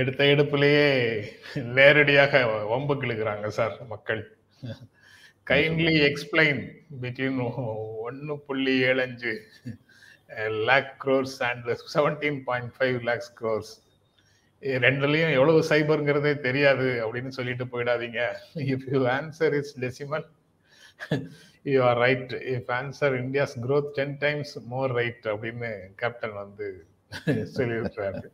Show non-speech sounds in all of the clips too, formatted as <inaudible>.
எடுத்த எடுப்பிலேயே நேரடியாக வம்பு கிழக்குறாங்க சார் மக்கள். கைண்ட்லி எக்ஸ்பிளைன் பிட்வீன் ஒன்று புள்ளி ஏழஞ்சு lakh crores and seventeen point five lakhs crores ரெண்டுலையும் எவ்வளவு சைபர்ங்கிறதே தெரியாது அப்படின்னு சொல்லிட்டு போயிடாதீங்க. If you answer is decimal you are right if answer India's growth ten times more right அப்படின்னு கேப்டன் வந்து சொல்லியிருக்கிறாரு.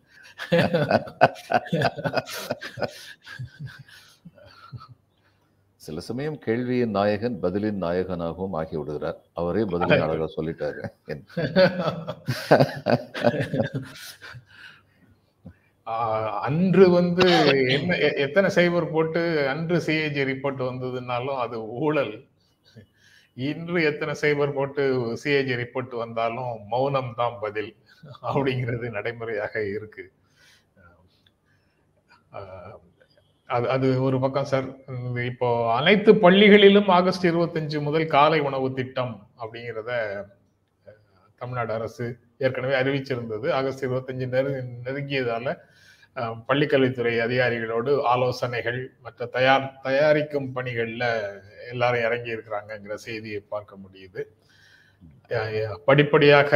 சில சமயம் கேள்வியின் நாயகன் பதிலின் நாயகனாகவும் ஆகி விடுகிறார். அவரே பதிலை அழகா சொல்லிட்டாரு. அன்று வந்து என்ன எத்தனை சைபர் போட்டு அன்று சிஏஜி ரிப்போர்ட் வந்ததுனாலும் அது ஊழல். இன்று எத்தனை சைபர் போட்டு சிஏஜி ரிப்போர்ட் வந்தாலும் மௌனம் தான் பதில். அப்படிங்கிறது நடைமுறையாக இருக்கு. அது அது ஒரு பக்கம் சார். இப்போ அனைத்து பள்ளிகளிலும் ஆகஸ்ட் இருபத்தஞ்சு முதல் காலை உணவு திட்டம் அப்படிங்கிறத தமிழ்நாடு அரசு ஏற்கனவே அறிவிச்சிருந்தது. ஆகஸ்ட் இருபத்தஞ்சு நெரு நெருங்கியதால பள்ளிக்கல்வித்துறை அதிகாரிகளோடு ஆலோசனைகள் மற்ற தயார் தயாரிக்கும் பணிகளில் எல்லாரும் இறங்கி இருக்கிறாங்கங்கிற செய்தியை பார்க்க முடியுது. படிப்படியாக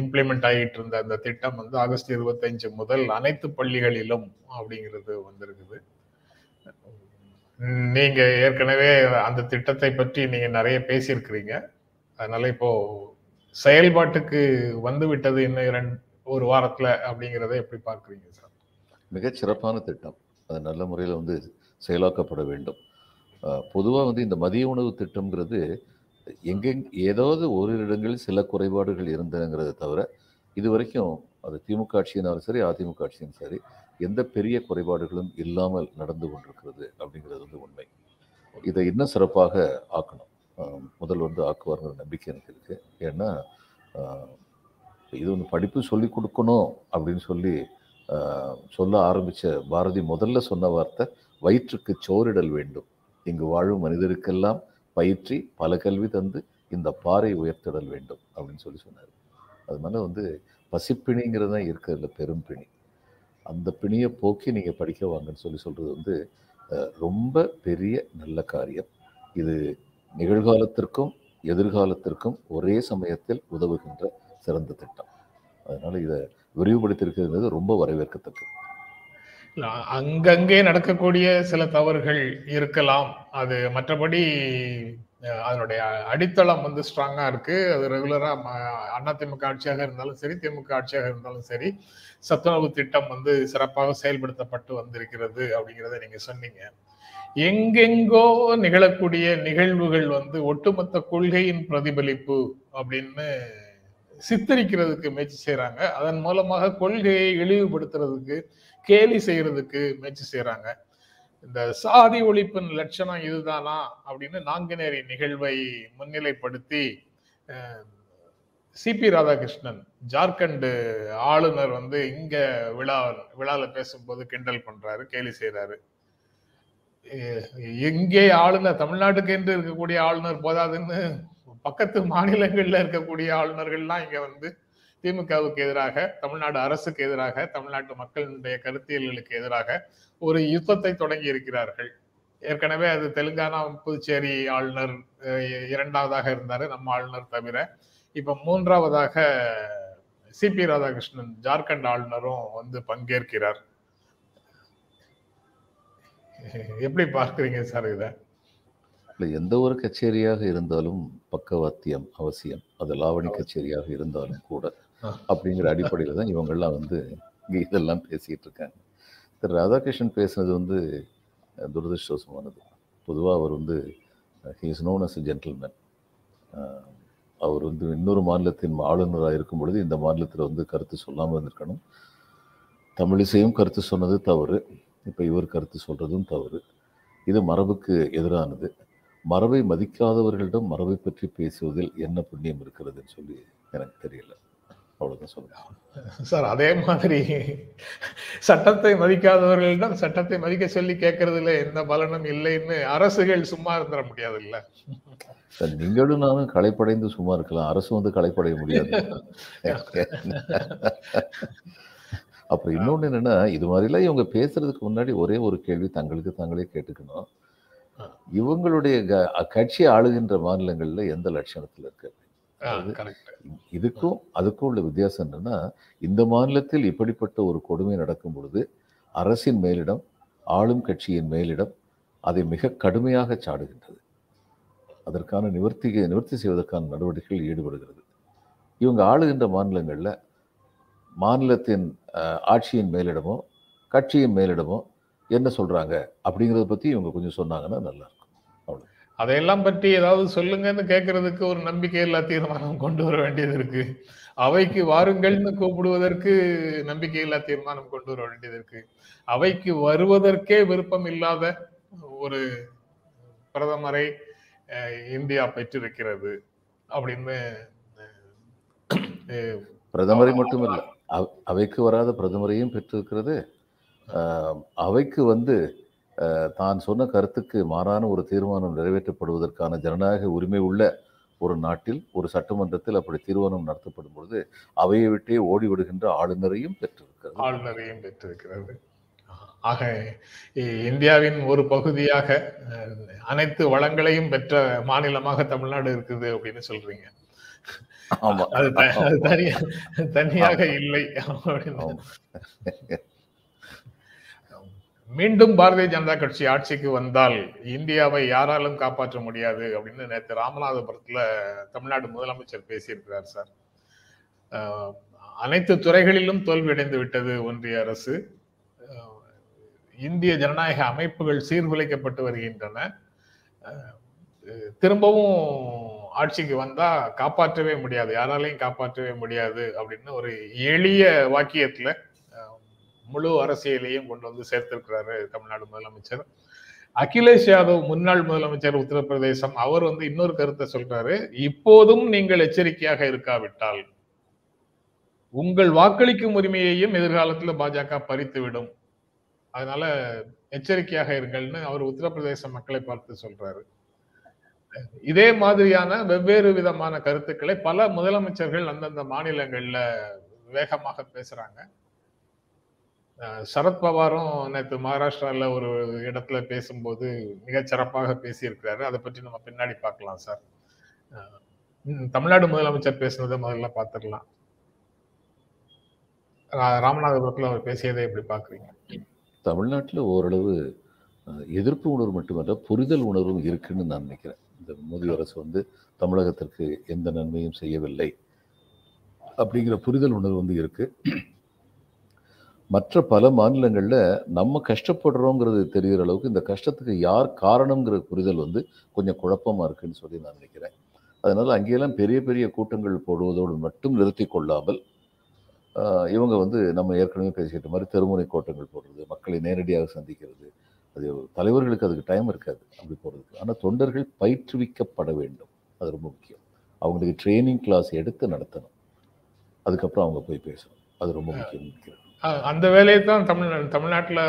இம்ப்ளிமெண்ட் ஆகிட்டு இருந்த அந்த திட்டம் வந்து ஆகஸ்ட் இருபத்தஞ்சு முதல் அனைத்து பள்ளிகளிலும் அப்படிங்கிறது வந்திருக்குது. நீங்க ஏற்கனவே அந்த திட்டத்தை பற்றி நீங்க நிறைய பேசியிருக்கிறீங்க. அதனால இப்போ செயல்பாட்டுக்கு வந்து விட்டது இன்னும் இரண்டு ஒரு வாரத்துல அப்படிங்கிறத எப்படி பார்க்குறீங்க சார்? மிகச் சிறப்பான திட்டம். அது நல்ல முறையில் வந்து செயலாக்கப்பட வேண்டும். பொதுவாக வந்து இந்த மதிய உணவு திட்டம்ங்கிறது எங்கெங் ஏதாவது ஒரு இடங்களில் சில குறைபாடுகள் இருந்ததுங்கிறத தவிர இது வரைக்கும் அது திமுக ஆட்சியினாலும் சரி அதிமுக ஆட்சியும் சரி எந்த பெரிய குறைபாடுகளும் இல்லாமல் நடந்து கொண்டிருக்கிறது அப்படிங்கிறது வந்து உண்மை. இதை இன்னும் சிறப்பாக ஆக்கணும். முதல் வந்து ஆக்குவாருங்கிற நம்பிக்கை எனக்கு இருக்குது ஏன்னா இது வந்து படிப்பு சொல்லி கொடுக்கணும் அப்படின்னு சொல்லி சொல்ல ஆரம்பித்த பாரதி முதல்ல சொன்ன வார்த்தை வயிற்றுக்கு சோரிடல் வேண்டும். இங்கு வாழும் மனிதருக்கெல்லாம் பயிற்றி பல கல்வி தந்து இந்த பாறை உயர்த்திடல் வேண்டும் அப்படின்னு சொல்லி சொன்னார். அதனால வந்து பசிப்பிணிங்கிறது தான் இருக்கிறதுல பெரும் பிணி. அந்த பிணியை போக்கி நீங்கள் படிக்க வாங்கன்னு சொல்லி சொல்கிறது வந்து ரொம்ப பெரிய நல்ல காரியம். இது நிகழ்காலத்திற்கும் எதிர்காலத்திற்கும் ஒரே சமயத்தில் உதவுகின்ற சிறந்த திட்டம். அதனால் இதை விரிவுபடுத்தியிருக்கிறது ரொம்ப வரவேற்கத்தக்கது. அங்கங்கே நடக்கக்கூடிய சில தவறுகள் இருக்கலாம். அது மற்றபடி அதனுடைய அடித்தளம் வந்து ஸ்ட்ராங்கா இருக்கு. அது ரெகுலரா திமுக ஆட்சியாக இருந்தாலும் சரி திமுக ஆட்சியாக இருந்தாலும் சரி சத்துணவு திட்டம் வந்து சிறப்பாக செயல்படுத்தப்பட்டு வந்திருக்கிறது அப்படிங்கிறத நீங்க சொன்னீங்க. எங்கெங்கோ நிகழக்கூடிய நிகழ்வுகள் வந்து ஒட்டுமொத்த கொள்கையின் பிரதிபலிப்பு அப்படின்னு சித்தரிக்கிறதுக்கு முயற்சி செய்யறாங்க அதன் மூலமாக கொள்கையை இழிவுபடுத்துறதுக்கு கேலி செய்யறதுக்கு முயற்சி செய்யறாங்க இந்த சாதி ஒழிப்பின் லட்சணம் இதுதானா அப்படின்னு நாங்குநேரி நிகழ்வை முன்னிலைப்படுத்தி சிபி ராதாகிருஷ்ணன் ஜார்க்கண்ட் ஆளுநர் வந்து இங்க விழா விழால பேசும்போது கிண்டல் பண்றாரு கேலி செய்யறாரு எங்கே ஆளுநர் தமிழ்நாட்டுக்கு என்று இருக்கக்கூடிய ஆளுநர் போதாதுன்னு பக்கத்து மாநிலங்கள்ல இருக்கக்கூடிய ஆளுநர்கள்லாம் இங்க வந்து திமுகவுக்கு எதிராக தமிழ்நாடு அரசுக்கு எதிராக தமிழ்நாட்டு மக்களுடைய கருத்தியல்களுக்கு எதிராக ஒரு யுத்தத்தை தொடங்கி இருக்கிறார்கள். ஏற்கனவே அது தெலுங்கானா புதுச்சேரி ஆளுநர் இரண்டாவதாக இருந்தாரு நம்ம ஆளுநர் தவிர. இப்ப மூன்றாவதாக சிபி ராதாகிருஷ்ணன் ஜார்க்கண்ட் ஆளுநரும் வந்து பங்கேற்கிறார். எப்படி பார்க்கறீங்க சார் இத? இல்லை எந்த ஒரு கச்சேரியாக இருந்தாலும் பக்கவாத்தியம் அவசியம். அது லாவணி கச்சேரியாக இருந்தாலும் கூட. அப்படிங்கிற அடிப்படையில் தான் இவங்கெல்லாம் வந்து இங்கே இதெல்லாம் பேசிகிட்டு இருக்காங்க. திரு ராதாகிருஷ்ணன் பேசுனது வந்து துரதிருஷ்டவசமானது பொதுவாக அவர் வந்து he is known as gentleman அவர் வந்து இன்னொரு மாநிலத்தின் ஆளுநராக இருக்கும் பொழுது இந்த மாநிலத்தில் வந்து கருத்து சொல்லாமல் இருந்திருக்கணும். தமிழிசையும் கருத்து சொன்னது தவறு. இப்போ இவர் கருத்து சொல்கிறதும் தவறு. இது மரபுக்கு எதிரானது. மரபை மதிக்காதவர்களிடம் மரபை பற்றி பேசுவதில் என்ன புண்ணியம் இருக்கிறதுன்னு சொல்லி எனக்கு தெரியல. அவ்வளவுதான் சொல்லுங்க சார் அதே மாதிரி சட்டத்தை மதிக்காதவர்களிடம் சட்டத்தை மதிக்க சொல்லி கேட்கறதுல எந்த பலனும் இல்லைன்னு அரசுகள் சும்மா இருந்துட முடியாது இல்ல சார் நீங்களும் நானும் களைப்படைந்து சும்மா இருக்கலாம். அரசு வந்து களைப்படைய முடியாது. அப்புறம் இன்னொன்று என்னன்னா இது மாதிரிலாம் இவங்க பேசுறதுக்கு முன்னாடி ஒரே ஒரு கேள்வி தங்களுக்கு தாங்களே கேட்டுக்கணும். இவங்களுடைய க- கட்சி ஆளுகின்ற மாநிலங்கள்ல எந்த லட்சணத்துல இருக்கு? இதுக்கும் அதுக்கும் உள்ள வித்தியாசம் என்னன்னா இந்த மாநிலத்தில் இப்படிப்பட்ட ஒரு கொடுமை நடக்கும் பொழுது அரசின் மேலிடம் ஆளும் கட்சியின் மேலிடம் அதை மிக கடுமையாக சாடுகின்றது. அதற்கான நிவர்த்தி நிவர்த்தி செய்வதற்கான நடவடிக்கைகள் ஈடுபடுகிறது. இவங்க ஆளுகின்ற மாநிலங்கள்ல மாநிலத்தின் ஆட்சியின் மேலிடமோ கட்சியின் மேலிடமோ என்ன சொல்றாங்க அப்படிங்கிறத பத்தி இவங்க கொஞ்சம் சொன்னாங்கன்னா நல்லா இருக்கும் அதையெல்லாம் பற்றி ஏதாவது சொல்லுங்கன்னு கேட்கறதுக்கு ஒரு நம்பிக்கையில்லா தீர்மானம் கொண்டு வர வேண்டியது இருக்கு. அவைக்கு வாருங்கள்னு கூப்பிடுவதற்கு நம்பிக்கையில்லா தீர்மானம் கொண்டு வர வேண்டியது இருக்கு. அவைக்கு வருவதற்கே விருப்பம் இல்லாத ஒரு பிரதமரை இந்தியா பெற்றிருக்கிறது அப்படின்னு பிரதமரை மட்டுமில்ல அவைக்கு வராத பிரதமரையும் பெற்றிருக்கிறது. அவைக்கு வந்து தான் சொன்ன கருத்துக்கு மாறான ஒரு தீர்மானம் நிறைவேற்றப்படுவதற்கான ஜனநாயக உரிமை உள்ள ஒரு நாட்டில் ஒரு சட்டமன்றத்தில் அப்படி தீர்மானம் நடத்தப்படும் பொழுது அவையை விட்டே ஓடி விடுகின்ற ஆளுநரையும் பெற்றிருக்கிறது. ஆளுநரையும் பெற்றிருக்கிறது. ஆக இந்தியாவின் ஒரு பகுதியாக அனைத்து வளங்களையும் பெற்ற மாநிலமாக தமிழ்நாடு இருக்குது அப்படின்னு சொல்றீங்க. ஆமா. அது தனியாக இல்லை அப்படின்னு. மீண்டும் பாரதிய ஜனதா கட்சி ஆட்சிக்கு வந்தால் இந்தியாவை யாராலும் காப்பாற்ற முடியாது அப்படின்னு நேற்று ராமநாதபுரத்தில் தமிழ்நாடு முதலமைச்சர் பேசியிருக்கிறார் சார். அனைத்து துறைகளிலும் தோல்வியடைந்து விட்டது ஒன்றிய அரசு. இந்திய ஜனநாயக அமைப்புகள் சீர்குலைக்கப்பட்டு வருகின்றன. திரும்பவும் ஆட்சிக்கு வந்தா காப்பாற்றவே முடியாது யாராலையும் காப்பாற்றவே முடியாது அப்படின்னு ஒரு எளிய வாக்கியத்துல முழு அரசியலையும் கொண்டு வந்து சேர்த்திருக்கிறாரு தமிழ்நாடு முதலமைச்சர். அகிலேஷ் யாதவ் முன்னாள் முதலமைச்சர் உத்தரப்பிரதேசம் அவர் வந்து இன்னொரு கருத்தை சொல்றாரு. இப்போதும் நீங்கள் எச்சரிக்கையாக இருக்காவிட்டால் உங்கள் வாக்களிக்கும் உரிமையையும் எதிர்காலத்துல பாஜக பறித்து விடும் அதனால எச்சரிக்கையாக இருங்கள்னு அவர் உத்தரப்பிரதேச மக்களை பார்த்து சொல்றாரு. இதே மாதிரியான வெவ்வேறு விதமான கருத்துக்களை பல முதலமைச்சர்கள் அந்தந்த மாநிலங்கள்ல வேகமாக பேசுறாங்க. சரத்பவாரும் நேற்று மகாராஷ்டிரால ஒரு இடத்துல பேசும்போது மிகச் சிறப்பாக பேசியிருக்கிறாரு. அதை பற்றி நம்ம பின்னாடி பார்க்கலாம் சார். தமிழ்நாடு முதலமைச்சர் பேசுனதை முதல்ல பார்த்துடலாம். ரா- ராமநாதபுரத்துல அவர் பேசியதை எப்படி பாக்குறீங்க தமிழ்நாட்டில் ஓரளவு எதிர்ப்பு உணர்வு மட்டுமல்ல புரிதல் உணர்வும் இருக்குன்னு நான் நினைக்கிறேன். இந்த மோடி அரசு வந்து தமிழகத்திற்கு எந்த நன்மையும் செய்யவில்லை. அப்படிங்கிற புரிதல் உணர்வு வந்து இருக்கு. மற்ற பல மாநிலங்களில் நம்ம கஷ்டப்படுறோங்கிறது தெரிகிற அளவுக்கு இந்த கஷ்டத்துக்கு யார் காரணங்கிற புரிதல் வந்து கொஞ்சம் குழப்பமா இருக்குன்னு சொல்லி நான் நினைக்கிறேன். அதனால அங்கேயெல்லாம் பெரிய பெரிய கூட்டங்கள் போடுவதோடு மட்டும் நிறுத்தி கொள்ளாமல் இவங்க வந்து நம்ம ஏற்கனவே பேசிக்கிட்ட மாதிரி தெருமுனை கூட்டங்கள் போடுறது மக்களை நேரடியாக சந்திக்கிறது அது தலைவர்களுக்கு அதுக்கு டைம் இருக்காது அப்படி போகிறதுக்கு ஆனால் தொண்டர்கள் பயிற்றுவிக்கப்பட வேண்டும். அது ரொம்ப முக்கியம். அவங்களுக்கு ட்ரைனிங் கிளாஸ் எடுத்து நடத்தணும். அதுக்கப்புறம் அவங்க போய் பேசணும். அது ரொம்ப முக்கியம் நினைக்கிறேன். அந்த வேலையை தான் தமிழ் தமிழ்நாட்டில்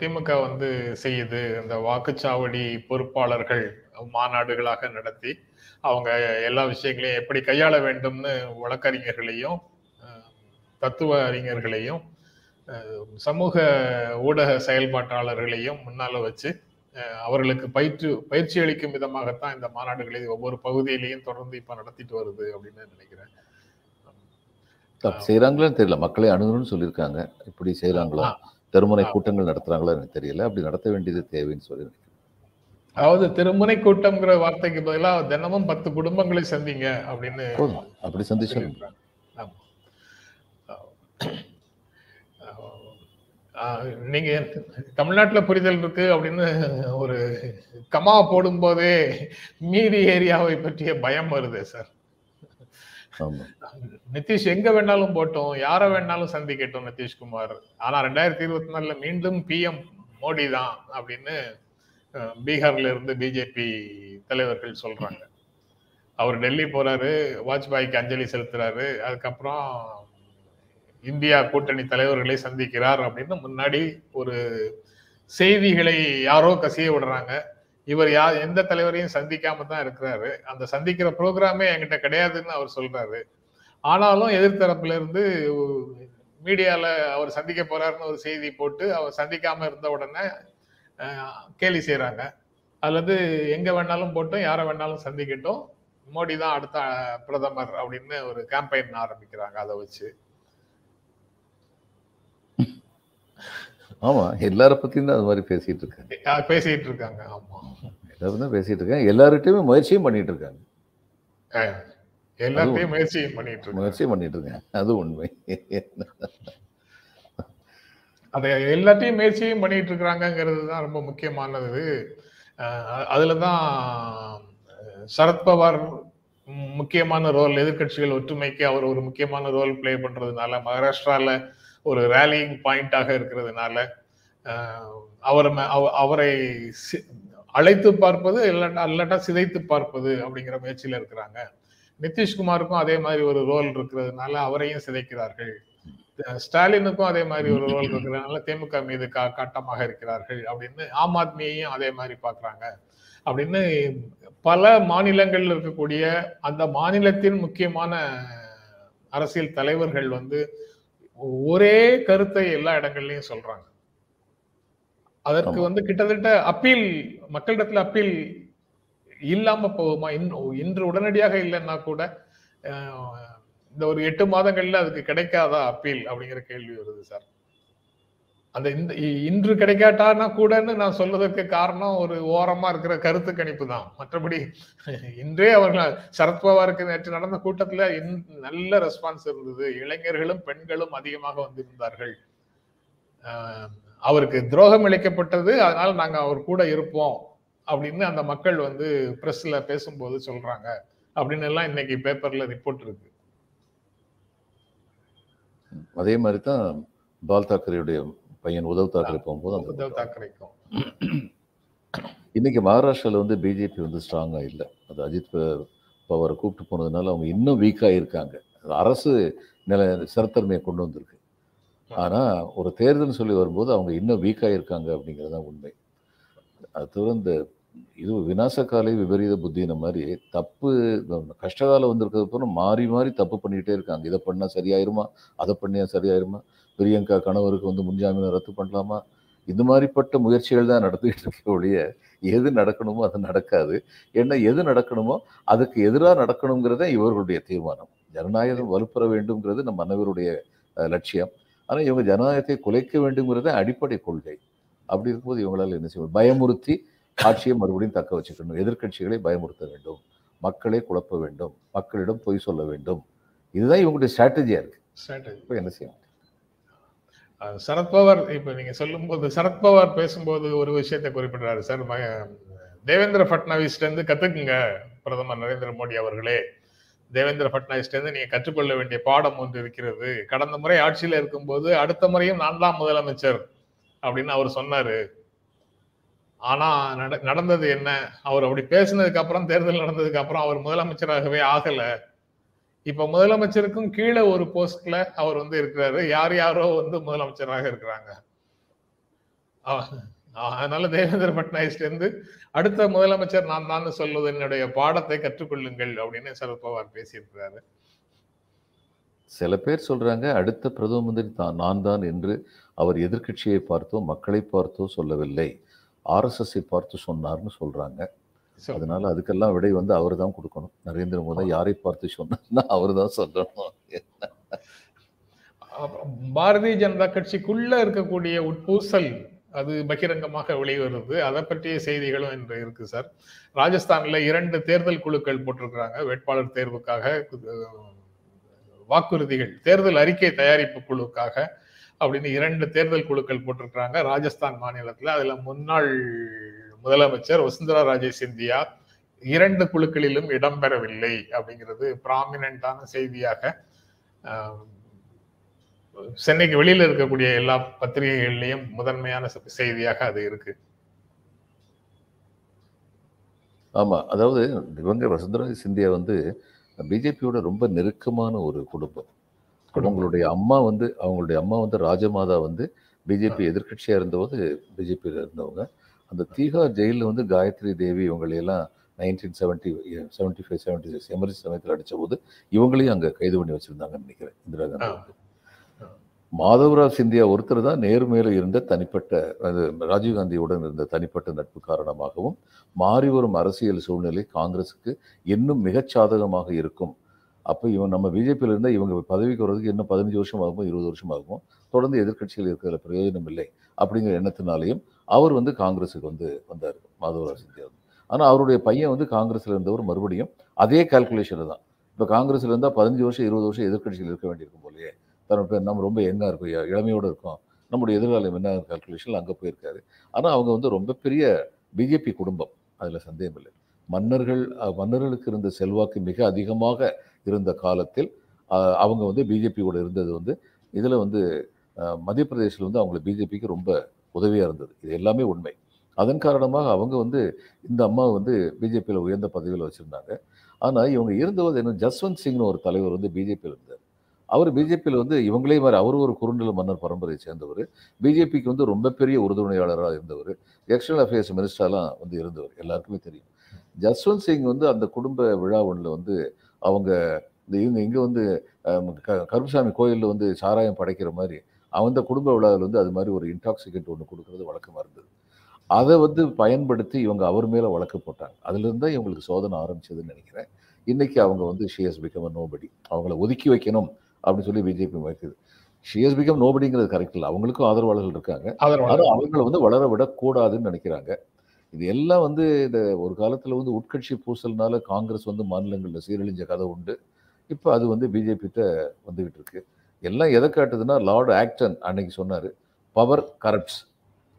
திமுக வந்து செய்யுது. அந்த வாக்குச்சாவடி பொறுப்பாளர்கள் மாநாடுகளாக நடத்தி அவங்க எல்லா விஷயங்களையும் எப்படி கையாள வேண்டும்னு வழக்கறிஞர்களையும் தத்துவ அறிஞர்களையும் சமூக ஊடக செயல்பாட்டாளர்களையும் முன்னால வச்சு அவர்களுக்கு பயிற்று பயிற்சி அளிக்கும் விதமாகத்தான் இந்த மாநாடுகளை ஒவ்வொரு பகுதியிலையும் தொடர்ந்து இப்போ நடத்திட்டு வருது அப்படின்னு நினைக்கிறேன். செய்கிறாங்களான்னு தெரியல. மக்களை அணுகணும்னு சொல்லியிருக்காங்க. இப்படி செய்கிறாங்களா தெருமுனை கூட்டங்கள் நடத்துகிறாங்களா எனக்கு தெரியல. அப்படி நடத்த வேண்டியது தேவைன்னு சொல்லி அதாவது திருமுனை கூட்டம்ங்கிற வார்த்தைக்கு பதிலா தினமும் பத்து குடும்பங்களை சந்திங்க அப்படின்னு அப்படி சந்திச்சா நீங்க தமிழ்நாட்டுல புரிதல் இருக்கு அப்படின்னு ஒரு கமா போடும் போதே மீதி ஏரியாவை பற்றிய பயம் வருது சார். நிதிஷ் எங்க வேணாலும் போட்டோம். யாரை வேணாலும் சந்திக்கட்டும் நிதிஷ்குமார். ஆனா ரெண்டாயிரத்தி இருபத்தி நாலுல மீண்டும் பிஎம் மோடி தான் அப்படின்னு பீகார்ல இருந்து பிஜேபி தலைவர்கள் சொல்றாங்க. அவர் டெல்லி போறாரு வாஜ்பாய்க்கு அஞ்சலி செலுத்துறாரு. அதுக்கப்புறம் இந்தியா கூட்டணி தலைவர்களை சந்திக்கிறார் அப்படின்னு முன்னாடி ஒரு செய்திகளை யாரோ கசிய விடுறாங்க. இவர் யார் எந்த தலைவரையும் சந்திக்காம தான் இருக்கிறாரு. அந்த சந்திக்கிற ப்ரோக்ராமே என்கிட்ட கிடையாதுன்னு அவர் சொல்றாரு. ஆனாலும் எதிர்த்தரப்புல இருந்து மீடியால அவர் சந்திக்க போறாருன்னு ஒரு செய்தி போட்டு அவர் சந்திக்காம இருந்த உடனே கேலி செய்யறாங்க அல்லது எங்க வேணாலும் போட்டும் யாரை வேணாலும் சந்திக்கட்டும். மோடி தான் அடுத்த பிரதமர் அப்படின்னு ஒரு கேம்பெயின் ஆரம்பிக்கிறாங்க அதை வச்சு. ஆமா எல்லார பத்தியும் தான் அது மாதிரி பேசிட்டு இருக்காங்க. அஹ், பேசிட்டு இருக்காங்க ஆமா. எல்லாரும் தான் பேசிட்டு இருக்காங்க. எல்லார்கிட்டயுமே முயற்சியும் பண்ணிட்டு இருக்காங்க. எல்லாத்தையும் முயற்சியும் பண்ணிட்டு முயற்சியும் பண்ணிட்டு இருக்காங்க. அது உண்மை. அதை எல்லாத்தையும் முயற்சியும் பண்ணிட்டு இருக்கிறாங்கிறது தான் ரொம்ப முக்கியமானது. அதுல தான் சரத்பவார் முக்கியமான ரோல் எதிர்க்கட்சிகள் ஒற்றுமைக்கு அவர் ஒரு முக்கியமான ரோல் ப்ளே பண்றதுனால மகாராஷ்டிரால ஒரு ரேலிங் பாயிண்டாக இருக்கிறதுனால அவரை அவர் ம- அவ- அவரை சி- அழைத்து பார்ப்பது இல்லாட்டா இல்லாட்டா சிதைத்து பார்ப்பது அப்படிங்கிற முயற்சியில் இருக்கிறாங்க. நிதிஷ்குமாருக்கும் அதே மாதிரி ஒரு ரோல் இருக்கிறதுனால அவரையும் சிதைக்கிறார்கள். ஸ்டாலினுக்கும் அதே மாதிரி ஒரு ரோல் இருக்கிறதுனால திமுக மீது கா காட்டமாக இருக்கிறார்கள் அப்படின்னு ஆம் ஆத்மியையும் அதே மாதிரி பார்க்குறாங்க. அப்படின்னு பல மாநிலங்களில் இருக்கக்கூடிய அந்த மாநிலத்தின் முக்கியமான அரசியல் தலைவர்கள் வந்து ஒரே கருத்தை எல்லா இடங்கள்லயும் சொல்றாங்க. அதற்கு. வந்து கிட்டத்தட்ட அப்பீல் மக்களிடத்துல அப்பீல் இல்லாம போகுமா? இன்- இன்று உடனடியாக இல்லைன்னா கூட இந்த ஒரு எட்டு மாதங்கள்ல அதுக்கு கிடைக்காதா அப்பீல் அப்படிங்கிற கேள்வி வருது சார். அந்த இந்த இ- இன்று கிடைக்காட்டானா கூடன்னு நான் சொல்வதற்கு காரணம் ஒரு ஓரமா இருக்கிற கருத்து கணிப்பு தான். மற்றபடி இன்றே அவர்கள் சரத்பவாருக்கு நேற்று நடந்த கூட்டத்துல நல்ல ரெஸ்பான்ஸ் இருந்தது. இளைஞர்களும் பெண்களும் அதிகமாக வந்திருந்தார்கள். அவருக்கு துரோகம் இழைக்கப்பட்டது அதனால நாங்க அவர் கூட இருப்போம் அப்படின்னு அந்த மக்கள் வந்து பிரஸ்ல பேசும்போது சொல்றாங்க. அப்படின்னு எல்லாம் இன்னைக்கு பேப்பர்ல ரிப்போர்ட் இருக்கு. அதே மாதிரி தான் பால் தாக்கரேயுடைய பையன் உத்தவ் தாக்கரே போகும்போது அந்த உத்தவ் தாக்கரேக்கும். இன்னைக்கு மகாராஷ்டிரால வந்து பிஜேபி வந்து ஸ்ட்ராங்கா இல்லை. அது அஜித் பவாரை கூப்பிட்டு போனதுனால அவங்க இன்னும் வீக்காக இருக்காங்க. அரசு நில சிறத்தன்மையை கொண்டு வந்திருக்கு. ஆனா ஒரு தேர்தல் சொல்லி வரும்போது அவங்க இன்னும் வீக்காக இருக்காங்க அப்படிங்கிறது தான் உண்மை. அது தவிர இந்த இது விநாசகாலை விபரீத புத்தின மாதிரி தப்பு கஷ்டகாலம் வந்திருக்கிறது அப்புறம் மாறி மாறி தப்பு பண்ணிக்கிட்டே இருக்காங்க. இதை பண்ணா சரியாயிருமா? அதை பண்ணியா சரியாயிருமா? பிரியங்கா கணவருக்கு வந்து முன்ஜாமீனை ரத்து பண்ணலாமா? இந்த மாதிரிப்பட்ட முயற்சிகள் தான் நடந்துகிட்டு இருக்க ஒழிய எது நடக்கணுமோ அது நடக்காது. என்ன எது நடக்கணுமோ அதுக்கு எதிராக நடக்கணுங்கிறதே இவர்களுடைய தீர்மானம். ஜனநாயகம் வலுப்பெற வேண்டும்ங்கிறது நம்ம அனைவருடைய லட்சியம். ஆனால் இவங்க ஜனநாயகத்தை குலைக்க வேண்டுங்கிறதே அடிப்படை கொள்கை. அப்படி இருக்கும்போது இவங்களால என்ன செய்ய முடியும்? பயமுறுத்தி ஆட்சியை மறுபடியும் தக்க வச்சுக்கணும். எதிர்க்கட்சிகளை பயமுறுத்த வேண்டும். மக்களை குழப்ப வேண்டும். மக்களிடம் பொய் சொல்ல வேண்டும். இதுதான் இவங்களுடைய ஸ்ட்ராட்டஜியா இருக்கு. Strategy. இப்போ என்ன செய்ய முடியும்? அஹ் சரத்பவார் இப்ப நீங்க சொல்லும்போது சரத்பவார் பேசும்போது ஒரு விஷயத்தை குறிப்பிடுறாரு. சார் ம- தேவேந்திர பட்னாவிஸ்ல இருந்து கத்துக்குங்க பிரதமர் நரேந்திர மோடி அவர்களே. தேவேந்திர பட்னாவிஸ்ல இருந்து நீங்க கற்றுக்கொள்ள வேண்டிய பாடம் ஒன்று இருக்கிறது. கடந்த முறை ஆட்சியில இருக்கும்போது அடுத்த முறையும் நான் தான் முதலமைச்சர் அப்படின்னு அவர் சொன்னாரு. ஆனா நட- நடந்தது என்ன? அவர் அப்படி பேசினதுக்கு அப்புறம் தேர்தல் நடந்ததுக்கு அப்புறம் அவர் முதலமைச்சராகவே ஆகல. இப்ப முதலமைச்சருக்கும் கீழே ஒரு போஸ்ட்ல அவர் வந்து இருக்கிறாரு. யார் யாரோ வந்து முதலமைச்சராக இருக்கிறாங்க. அதனால தேவேந்திர பட்நாயக்ல இருந்து அடுத்த முதலமைச்சர் நான் தான் சொல்வது என்னுடைய பாடத்தை கற்றுக்கொள்ளுங்கள் அப்படின்னு சரத்பவார் பேசியிருக்கிறாரு. சில பேர் சொல்றாங்க அடுத்த பிரதம மந்திரி தான் நான் தான் என்று அவர் எதிர்க்கட்சியை பார்த்தோ மக்களை பார்த்தோ சொல்லவில்லை. ஆர்எஸ்எஸ்ஸை பார்த்து சொன்னார்னு சொல்றாங்க. அதனால அதுக்கெல்லாம் விடை வந்து அவர் தான் கொடுக்கணும். நரேந்திர மோடி யாரை பார்த்து சொன்னார்னா அவர் தான் சொல்லணும் பாரதிய ஜனதா கட்சிக்குள்ள இருக்கக்கூடிய உட்பூசல் அது பகிரங்கமாக வெளிவருது. அதை பற்றிய செய்திகளும் இன்று இருக்கு சார். ராஜஸ்தான்ல இரண்டு தேர்தல் குழுக்கள் போட்டிருக்கிறாங்க. வேட்பாளர் தேர்வுக்காக வாக்குறுதிகள் தேர்தல் அறிக்கை தயாரிப்பு குழுக்காக அப்படின்னு இரண்டு தேர்தல் குழுக்கள் போட்டிருக்கிறாங்க. ராஜஸ்தான் மாநிலத்துல. அதுல முன்னாள் முதலமைச்சர் வசுந்தரா ராஜே சிந்தியா இரண்டு குழுக்களிலும் இடம்பெறவில்லை அப்படிங்கிறது ப்ராமினண்டான செய்தியாக சென்னைக்கு வெளியில இருக்கக்கூடிய எல்லா பத்திரிகைகள்லயும் முதன்மையான செய்தியாக அது இருக்கு. ஆமா அதாவது இவங்க வசுந்தரா சிந்தியா வந்து பிஜேபியோட ரொம்ப நெருக்கமான ஒரு குடும்பம். அவங்களுடைய அம்மா வந்து அவங்களுடைய அம்மா வந்து ராஜமாதா வந்து பிஜேபி எதிர்க்கட்சியா இருந்தபோது பிஜேபியில் இருந்தவங்க. அந்த தீகார் ஜெயிலில் வந்து Gayatri Devi இவங்களையெல்லாம் nineteen seventy seventy five seventy six emergency சமயத்தில் அடித்த போது இவங்களையும் அங்கே கைது பண்ணி வச்சிருந்தாங்கன்னு நினைக்கிறேன் இந்திரா காந்தி. மாதவராவ் சிந்தியா ஒருத்தர் தான் நேர்மையில இருந்த தனிப்பட்ட அது ராஜீவ்காந்தியுடன் இருந்த தனிப்பட்ட நட்பு காரணமாகவும் மாறி வரும் அரசியல் சூழ்நிலை காங்கிரஸுக்கு இன்னும் மிகச் சாதகமாக இருக்கும் அப்போ இவன் நம்ம பிஜேபியில் இருந்தால் இவங்க பதவிக்கு வர்றதுக்கு இன்னும் பதினஞ்சு வருஷம் ஆகுமோ இருபது வருஷம் ஆகுமோ தொடர்ந்து எதிர்க்கட்சியில் இருக்கிற பிரயோஜனம் இல்லை அப்படிங்கிற எண்ணத்தினாலையும் அவர் வந்து காங்கிரஸுக்கு வந்து வந்தார் மாதவராஜ் சிந்தியா வந்து. ஆனால் அவருடைய பையன் வந்து காங்கிரஸில் இருந்தவர் மறுபடியும் அதே கால்குலேஷனில் தான். இப்போ காங்கிரஸில் இருந்தால் பதினஞ்சு வருஷம் இருபது வருஷம் எதிர்க்கட்சியில் இருக்க வேண்டியிருக்கும் போலயே. தன்னோட நம்ம ரொம்ப எங்காக இருக்கும் இளமையோடு இருக்கும். நம்முடைய எதிர்காலம் என்ன கால்குலேஷனில் அங்கே போயிருக்காரு. ஆனால் அவங்க வந்து ரொம்ப பெரிய பிஜேபி குடும்பம் அதில் சந்தேகம் இல்லை. மன்னர்கள் மன்னர்களுக்கு இருந்த செல்வாக்கு மிக அதிகமாக இருந்த காலத்தில் அவங்க வந்து பிஜேபியோடு இருந்தது வந்து இதில் வந்து மத்திய பிரதேசில் வந்து அவங்களை பிஜேபிக்கு ரொம்ப உதவியாக இருந்தது. இது எல்லாமே உண்மை. அதன் காரணமாக அவங்க வந்து இந்த அம்மா வந்து பிஜேபியில் உயர்ந்த பதவியில் வச்சுருந்தாங்க. ஆனால் இவங்க இருந்தவது என்ன ஜஸ்வந்த் சிங்னு ஒரு தலைவர் வந்து பிஜேபியில் இருந்தார். அவர் பிஜேபியில் வந்து இவங்களே மாதிரி அவர் ஒரு குறுநில மன்னர் பரம்பரையை சேர்ந்தவர். பிஜேபிக்கு வந்து ரொம்ப பெரிய உறுதுணையாளராக இருந்தவர். எக்ஸ்டர்னல் அஃபேர்ஸ் மினிஸ்டர்லாம் வந்து இருந்தவர். எல்லாருக்குமே தெரியும். ஜஸ்வந்த் சிங் வந்து அந்த குடும்ப விழா ஒன்றில் வந்து அவங்க இந்த இவங்க இங்கே வந்து க- கருப்புசாமி கோயிலில் வந்து சாராயம் படைக்கிற மாதிரி அந்த குடும்ப விழாவில் வந்து அது மாதிரி ஒரு இன்டாக்சிகேட் ஒன்று கொடுக்கறது வழக்கமாக இருந்தது. அதை வந்து பயன்படுத்தி இவங்க அவர் மேலே வழக்கு போட்டாங்க. அதுலேருந்து தான் இவங்களுக்கு சோதனை ஆரம்பிச்சதுன்னு நினைக்கிறேன். இன்னைக்கு அவங்க வந்து ஷிஎஸ் பிகம் நோபடி அவங்கள ஒதுக்கி வைக்கணும் அப்படின்னு சொல்லி பிஜேபி வைக்குது. ஷிஎஸ் பிகம் நோபடிங்கிறது கரெக்ட் இல்லை. அவங்களுக்கும் ஆதரவாளர்கள் இருக்காங்க. ஆனால் அவங்கள வந்து வளர விடக்கூடாதுன்னு நினைக்கிறாங்க. இது எல்லாம் வந்து இந்த ஒரு காலத்தில் வந்து உட்கட்சி பூசல்னால காங்கிரஸ் வந்து மாநிலங்களில் சீரழிஞ்ச கதை உண்டு. இப்போ அது வந்து பிஜேபிட்ட வந்துகிட்டு இருக்கு. எல்லாம் எதை காட்டுதுன்னா லார்ட் ஆக்டன் அன்னைக்கு சொன்னார் power corrupts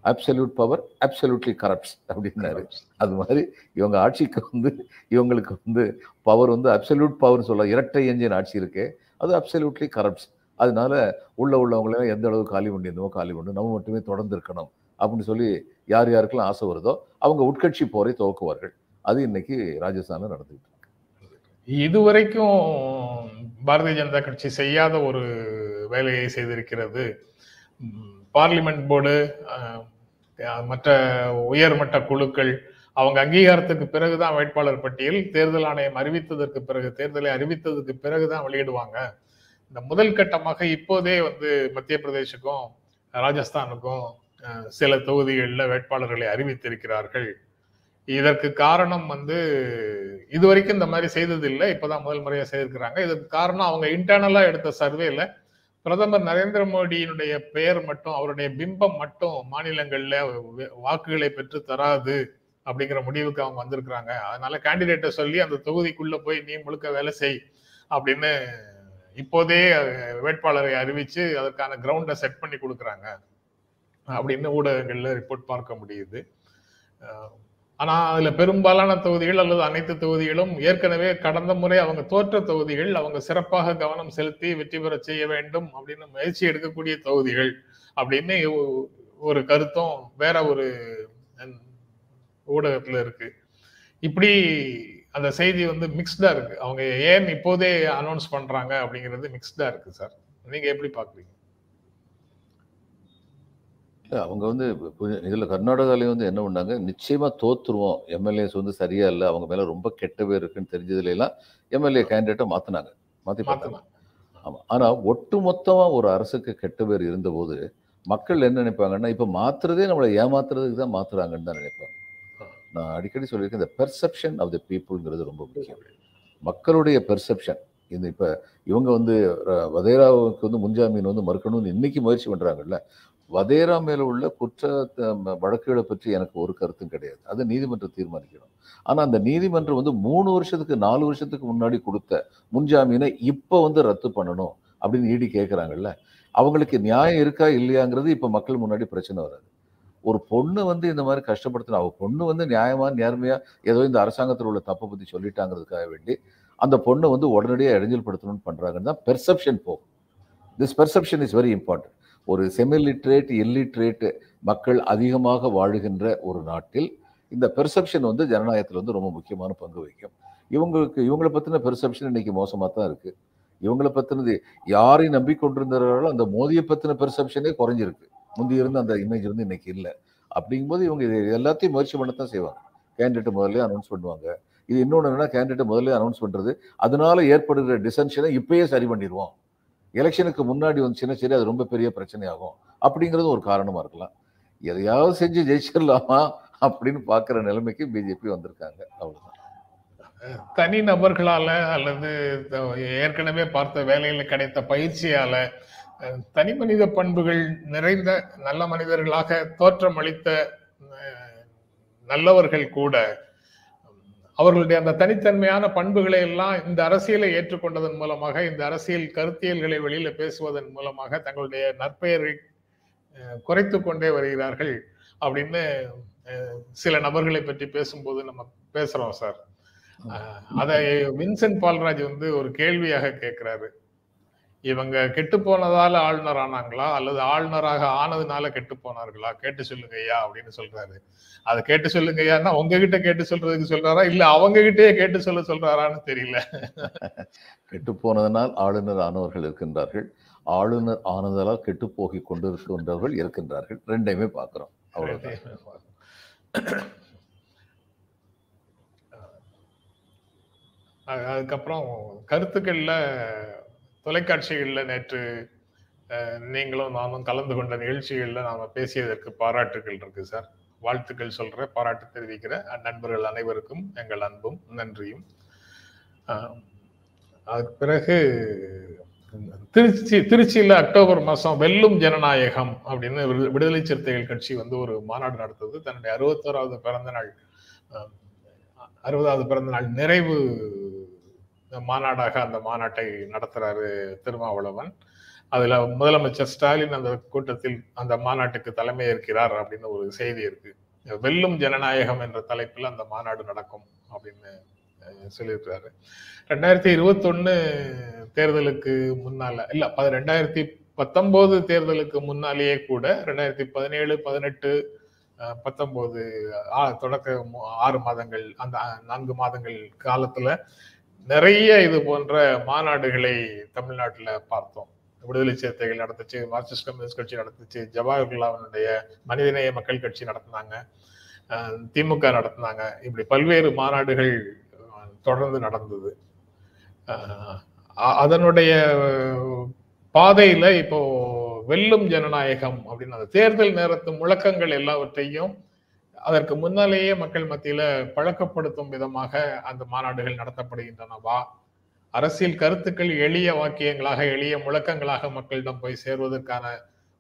absolute power absolutely corrupts அப்படின்னாரு. அது மாதிரி இவங்க ஆட்சிக்கு வந்து இவங்களுக்கு வந்து பவர் வந்து அப்சல்யூட் பவர்னு சொல்ல இரட்டை என்ஜின் ஆட்சி இருக்கு அது அப்சல்யூட்லி கரப்ட்ஸ் அதனால உள்ள உள்ளவங்களையும் எந்த அளவுக்கு காலி பண்ணியிருந்தோமோ காலி பண்ணணும் நம்ம மட்டுமே தொடர்ந்து இருக்கணும் அப்படின்னு சொல்லி யார் யாருக்கெல்லாம் ஆசை வருதோ அவங்க உட்கட்சி போரை துவக்குவார்கள். அது இன்னைக்கு ராஜஸ்தானில் நடந்துகிட்டு இருக்கு. இதுவரைக்கும் பாரதிய ஜனதா கட்சி செய்யாத ஒரு வேலையை செய்திருக்கிறது. பார்லிமெண்ட் போர்டு மற்ற உயர்மட்ட குழுக்கள் அவங்க அங்கீகாரத்துக்கு பிறகுதான் வேட்பாளர் பட்டியல் தேர்தல் ஆணையம் அறிவித்ததற்கு பிறகு தேர்தலை அறிவித்ததுக்கு பிறகுதான் வெளியிடுவாங்க. இந்த முதல் கட்டமாக இப்போதே வந்து மத்திய பிரதேசுக்கும் ராஜஸ்தானுக்கும் சில தொகுதிகளில் வேட்பாளர்களை அறிவித்திருக்கிறார்கள். இதற்கு காரணம் வந்து இது வரைக்கும் இந்த மாதிரி செய்தது இல்லை இப்பதான் முதல் முறையாக செய்திருக்கிறாங்க. இதுக்கு காரணம் அவங்க இன்டர்னலா எடுத்த சர்வேல பிரதமர் நரேந்திர மோடியினுடைய பெயர் மட்டும் அவருடைய பிம்பம் மட்டும் மாநிலங்கள்ல வாக்குகளை பெற்று தராது அப்படிங்கிற முடிவுக்கு அவங்க வந்திருக்கிறாங்க. அதனால கேண்டிடேட்டை சொல்லி அந்த தொகுதிக்குள்ள போய் நீ முழுக்க வேலை செய் அப்படின்னு இப்போதே வேட்பாளரை அறிவிச்சு அதற்கான கிரவுண்டை செட் பண்ணி கொடுக்குறாங்க. அப்படின்னு ஊடகங்கள்ல ரிப்போர்ட் பார்க்க முடியுது. ஆனா அதுல பெரும்பாலான தொகுதிகள் அல்லது அனைத்து தொகுதிகளும் ஏற்கனவே கடந்த முறை அவங்க தோற்ற தொகுதிகள் அவங்க சிறப்பாக கவனம் செலுத்தி வெற்றி பெற செய்ய வேண்டும் அப்படின்னு முயற்சி எடுக்கக்கூடிய தொகுதிகள் அப்படின்னு ஒரு கருத்தும் வேற ஒரு ஊடகத்துல இருக்கு. இப்படி அந்த செய்தி வந்து மிக்ஸ்டா இருக்கு. அவங்க ஏன் இப்போதே அனௌன்ஸ் பண்றாங்க அப்படிங்கிறது மிக்ஸ்டா இருக்கு சார் நீங்க எப்படி பாக்குறீங்க? அவங்க வந்து இதுல கர்நாடகாலையும் வந்து என்ன பண்ணாங்க நிச்சயமா தோத்துருவோம். எம்எல்ஏஸ் வந்து சரியா இல்லை அவங்க மேல ரொம்ப கெட்ட பேர் இருக்குன்னு தெரிஞ்சதுல எல்லாம் எம்எல்ஏ கேண்டிடேட்டை மாத்தினாங்க. மாத்தி பார்த்தாங்க. மாத்தலாம் ஆமா. ஆனா ஒட்டு மொத்தமா ஒரு அரசுக்கு கெட்ட பேர் இருந்தபோது மக்கள் என்ன நினைப்பாங்கன்னா இப்ப மாத்துறதே நம்மளை ஏமாத்துறதுக்கு தான் மாத்துறாங்கன்னு தான் நினைப்பாங்க. நான் அடிக்கடி சொல்லியிருக்கேன் இந்த பெர்செப்ஷன் ஆஃப் த பீப்புள்ங்கிறது ரொம்ப முக்கியம். மக்களுடைய பெர்செப்ஷன் இந்த இப்ப இவங்க வந்து வதேராவுக்கு வந்து முன்ஜாமீன் வந்து மறுக்கணும்னு இன்னைக்கு முயற்சி பண்றாங்கல்ல வதேரா மேல உள்ள குற்ற வழக்குகளை பற்றி எனக்கு ஒரு கருத்தும் கிடையாது. அது நீதிமன்றம் தீர்மானிக்கணும். ஆனால் அந்த நீதிமன்றம் வந்து மூணு வருஷத்துக்கு நாலு வருஷத்துக்கு முன்னாடி கொடுத்த முன்ஜாமீனை இப்போ வந்து ரத்து பண்ணணும் அப்படின்னு ஈடி கேட்குறாங்கல்ல அவங்களுக்கு நியாயம் இருக்கா இல்லையாங்கிறது இப்போ மக்கள் முன்னாடி பிரச்சனை வராது. ஒரு பொண்ணு வந்து இந்த மாதிரி கஷ்டப்படுத்தின அவள் பொண்ணு வந்து நியாயமாக நேர்மையாக ஏதோ இந்த அரசாங்கத்தில் உள்ள தப்பை பற்றி சொல்லிட்டாங்கிறதுக்காக வேண்டி அந்த பொண்ணை வந்து உடனடியாக இடைஞ்சல் படுத்தணும்னு பண்ணுறாங்கன்னு தான் பெர்செப்ஷன் போகும். This perception is very important ஒரு செமிலிட்ரேட் இல்லிட்ரேட் மக்கள் அதிகமாக வாழுகின்ற ஒரு நாட்டில் இந்த பெர்செப்ஷன் வந்து ஜனநாயகத்தில் வந்து ரொம்ப முக்கியமான பங்கு வகிக்கும். இவங்களுக்கு இவங்களை பற்றின பெர்செப்ஷன் இன்னைக்கு மோசமாக தான் இருக்குது இவங்களை பற்றினது யாரை நம்பிக்கொண்டிருந்தார்களோ அந்த மோதியை பற்றின பெர்செப்ஷனே குறைஞ்சிருக்கு. முந்தி இருந்த அந்த இமேஜ் வந்து இன்னைக்கு இல்லை. அப்படிங்கும்போது இவங்க இது எல்லாத்தையும் முயற்சி பண்ணத்தான் செய்வாங்க. கேண்டிடேட் முதல்ல அனௌன்ஸ் பண்ணுவாங்க. இது இன்னொன்று என்னன்னா கேண்டிடேட் முதல்ல அனௌன்ஸ் பண்ணுறது அதனால ஏற்படுகிற டிசென்ஷனை இப்பயே சரி பண்ணிடுவோம். எலெக்ஷனுக்கு முன்னாடி வந்துச்சுன்னா சரி அது ரொம்ப பெரிய பிரச்சனையாகும் அப்படிங்கிறது ஒரு காரணமாக இருக்கலாம். எதையாவது செஞ்சு ஜெயிச்சிடலாமா அப்படின்னு பார்க்குற நிலைமைக்கு பிஜேபி வந்திருக்காங்க. அவ்வளோதான் தனி நபர்களால் அல்லது ஏற்கனவே பார்த்த வேலையில் கிடைத்த பயிற்சியால் தனி மனித பண்புகள் நிறைந்த நல்ல மனிதர்களாக தோற்றமளித்த நல்லவர்கள் கூட அவர்களுடைய அந்த தனித்தன்மையான பண்புகளை எல்லாம் இந்த அரசியலை ஏற்றுக்கொண்டதன் மூலமாக இந்த அரசியல் கருத்தியல்களை வெளியில பேசுவதன் மூலமாக தங்களுடைய நற்பெயரை குறைத்து கொண்டே வருகிறார்கள் அப்படின்னு சில நபர்களை பற்றி பேசும்போது நம்ம பேசுறோம் சார். அதை வின்சென்ட் பால்ராஜ் வந்து ஒரு கேள்வியாக கேட்கிறாரு. இவங்க கெட்டு போனதால ஆளுநர் ஆனாங்களா? அல்லது ஆளுநராக ஆனதுனால கெட்டு போனார்களா? கேட்டு சொல்லுங்க ஐயா அப்படின்னு சொல்றாரு. அதை கேட்டு சொல்லுங்க ஐயான்னா உங்ககிட்ட கேட்டு சொல்றதுக்கு சொல்றாரா? இல்ல அவங்க கிட்டயே கேட்டு சொல்ல சொல்றாரான்னு தெரியல. <laughs> கெட்டு போனதனால் ஆளுநர் ஆனவர்கள் இருக்கின்றார்கள். ஆளுநர் ஆனதால் கெட்டு போகி கொண்டிருக்கின்றவர்கள் இருக்கின்றார்கள். ரெண்டையுமே பார்க்குறோம். அவ்வளவுதான். அது- அதுக்கப்புறம் கருத்துக்கள்ல தொலைக்காட்சிகளில் நேற்று நீங்களும் நானும் கலந்து கொண்ட நிகழ்ச்சிகளில் நாம் பேசியதற்கு பாராட்டுகள் இருக்கு சார். வாழ்த்துக்கள் சொல்கிற பாராட்டு தெரிவிக்கிற நண்பர்கள் அனைவருக்கும் எங்கள் அன்பும் நன்றியும். அதுக்கு பிறகு திருச்சி திருச்சியில் அக்டோபர் மாதம் வெல்லும் ஜனநாயகம் அப்படின்னு விடுதலை சிறுத்தைகள் கட்சி வந்து ஒரு மாநாடு நடத்தது. தன்னுடைய அறுபத்தோராவது பிறந்த நாள் அறுபதாவது பிறந்த நாள் நிறைவு மாநாடாக அந்த மாநாட்டை நடத்துறாரு திருமாவளவன். அதுல முதலமைச்சர் ஸ்டாலின் அந்த கூட்டத்தில் அந்த மாநாட்டுக்கு தலைமை ஏற்கிறார் அப்படின்னு ஒரு செய்தி இருக்கு. வெல்லும் ஜனநாயகம் என்ற தலைப்பில் அந்த மாநாடு நடக்கும் அப்படின்னு சொல்லியிருக்கிறாரு. ரெண்டாயிரத்தி இருபத்தொன்னு தேர்தலுக்கு முன்னால இல்ல ப- ரெண்டாயிரத்தி பத்தொன்பது தேர்தலுக்கு முன்னாலேயே கூட ரெண்டாயிரத்தி பதினேழு பதினெட்டு பத்தொன்பது ஆ- தொடக்க ஆறு மாதங்கள் அந்த நான்கு மாதங்கள் காலத்துல நிறைய இது போன்ற மாநாடுகளை தமிழ்நாட்டில் பார்த்தோம். விடுதலை சிறுத்தைகள் நடத்துச்சு மார்க்சிஸ்ட் கம்யூனிஸ்ட் கட்சி நடத்துச்சு ஜவஹர்லாலுடைய மனிதநேய மக்கள் கட்சி நடத்தினாங்க திமுக நடத்தினாங்க. இப்படி பல்வேறு மாநாடுகள் தொடர்ந்து நடந்தது. அதனுடைய பாதையில இப்போ வெல்லும் ஜனநாயகம் அப்படின்னு அந்த தேர்தல் நேரத்து முழக்கங்கள் எல்லாவற்றையும் அதற்கு முன்னாலேயே மக்கள் மத்தியில பழக்கப்படுத்தும் விதமாக அந்த மாநாடுகள் நடத்தப்படுகின்றனவா அரசியல் கருத்துக்கள் எளிய வாக்கியங்களாக எளிய முழக்கங்களாக மக்களிடம் போய் சேர்வதற்கான